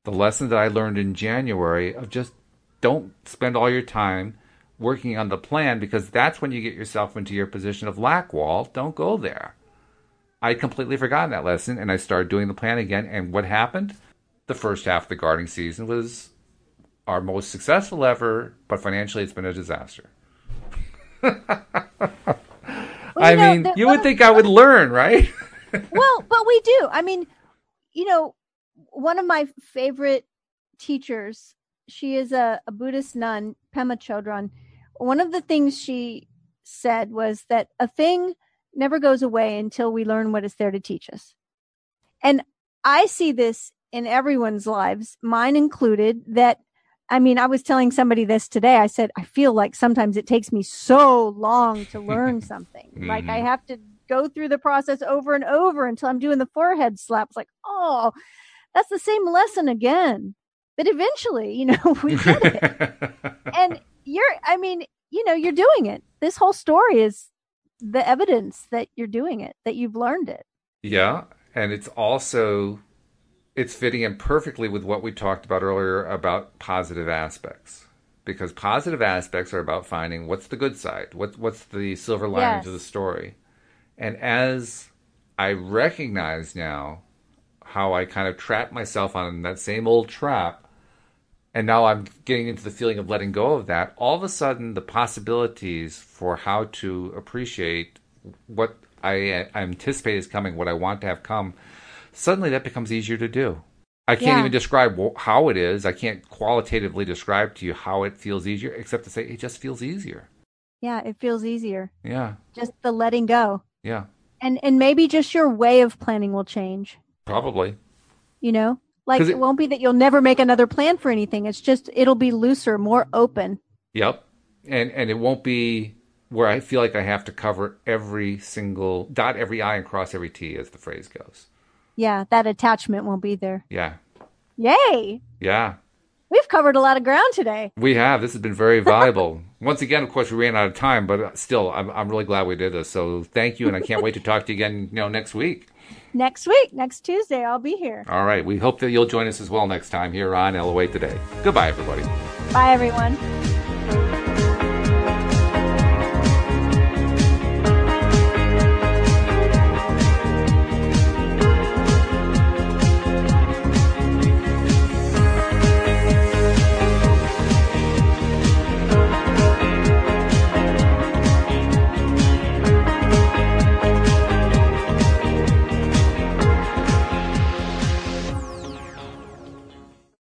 The lesson that I learned in January of just don't spend all your time working on the plan because that's when you get yourself into your position of lack wall. Don't go there. I'd completely forgotten that lesson and I started doing the plan again. And what happened? The first half of the gardening season was our most successful ever, but financially it's been a disaster. Well, I know, mean, you would think I would learn, right? well, but we do. I mean, you know, one of my favorite teachers, she is a, a Buddhist nun, Pema Chodron. One of the things she said was that a thing never goes away until we learn what it's there to teach us. And I see this in everyone's lives, mine included, that I mean, I was telling somebody this today. I said, I feel like sometimes it takes me so long to learn something. Like I Mhm. have to go through the process over and over until I'm doing the forehead slaps. Like, oh, that's the same lesson again. But eventually, you know, we get it. and you're, I mean, you know, you're doing it. This whole story is the evidence that you're doing it, that you've learned it. Yeah, and it's also it's fitting in perfectly with what we talked about earlier about positive aspects. Because positive aspects are about finding what's the good side, what what's the silver lining Yes. to the story. And as I recognize now how I kind of trapped myself on that same old trap, and now I'm getting into the feeling of letting go of that, all of a sudden the possibilities for how to appreciate what I, I anticipate is coming, what I want to have come, suddenly that becomes easier to do. I can't Yeah. even describe how it is. I can't qualitatively describe to you how it feels easier, except to say it just feels easier. Yeah, it feels easier. Yeah, Just the letting go. yeah, And and maybe just your way of planning will change. Probably. you know like it, it- won't be that you'll never make another plan for anything it's just it'll be looser more open Yep. And and it won't be where I feel like I have to cover every single dot every I and cross every T as the phrase goes. yeah that attachment won't be there Yeah. yay Yeah. we've covered a lot of ground today We have. This has been very valuable. Once again, of course, we ran out of time, but still, I'm, I'm really glad we did this. So thank you, and I can't wait to talk to you again, you know, next week. Next week next tuesday i'll be here All right. We hope that you'll join us as well next time here on LOA Today. Goodbye, everybody. bye everyone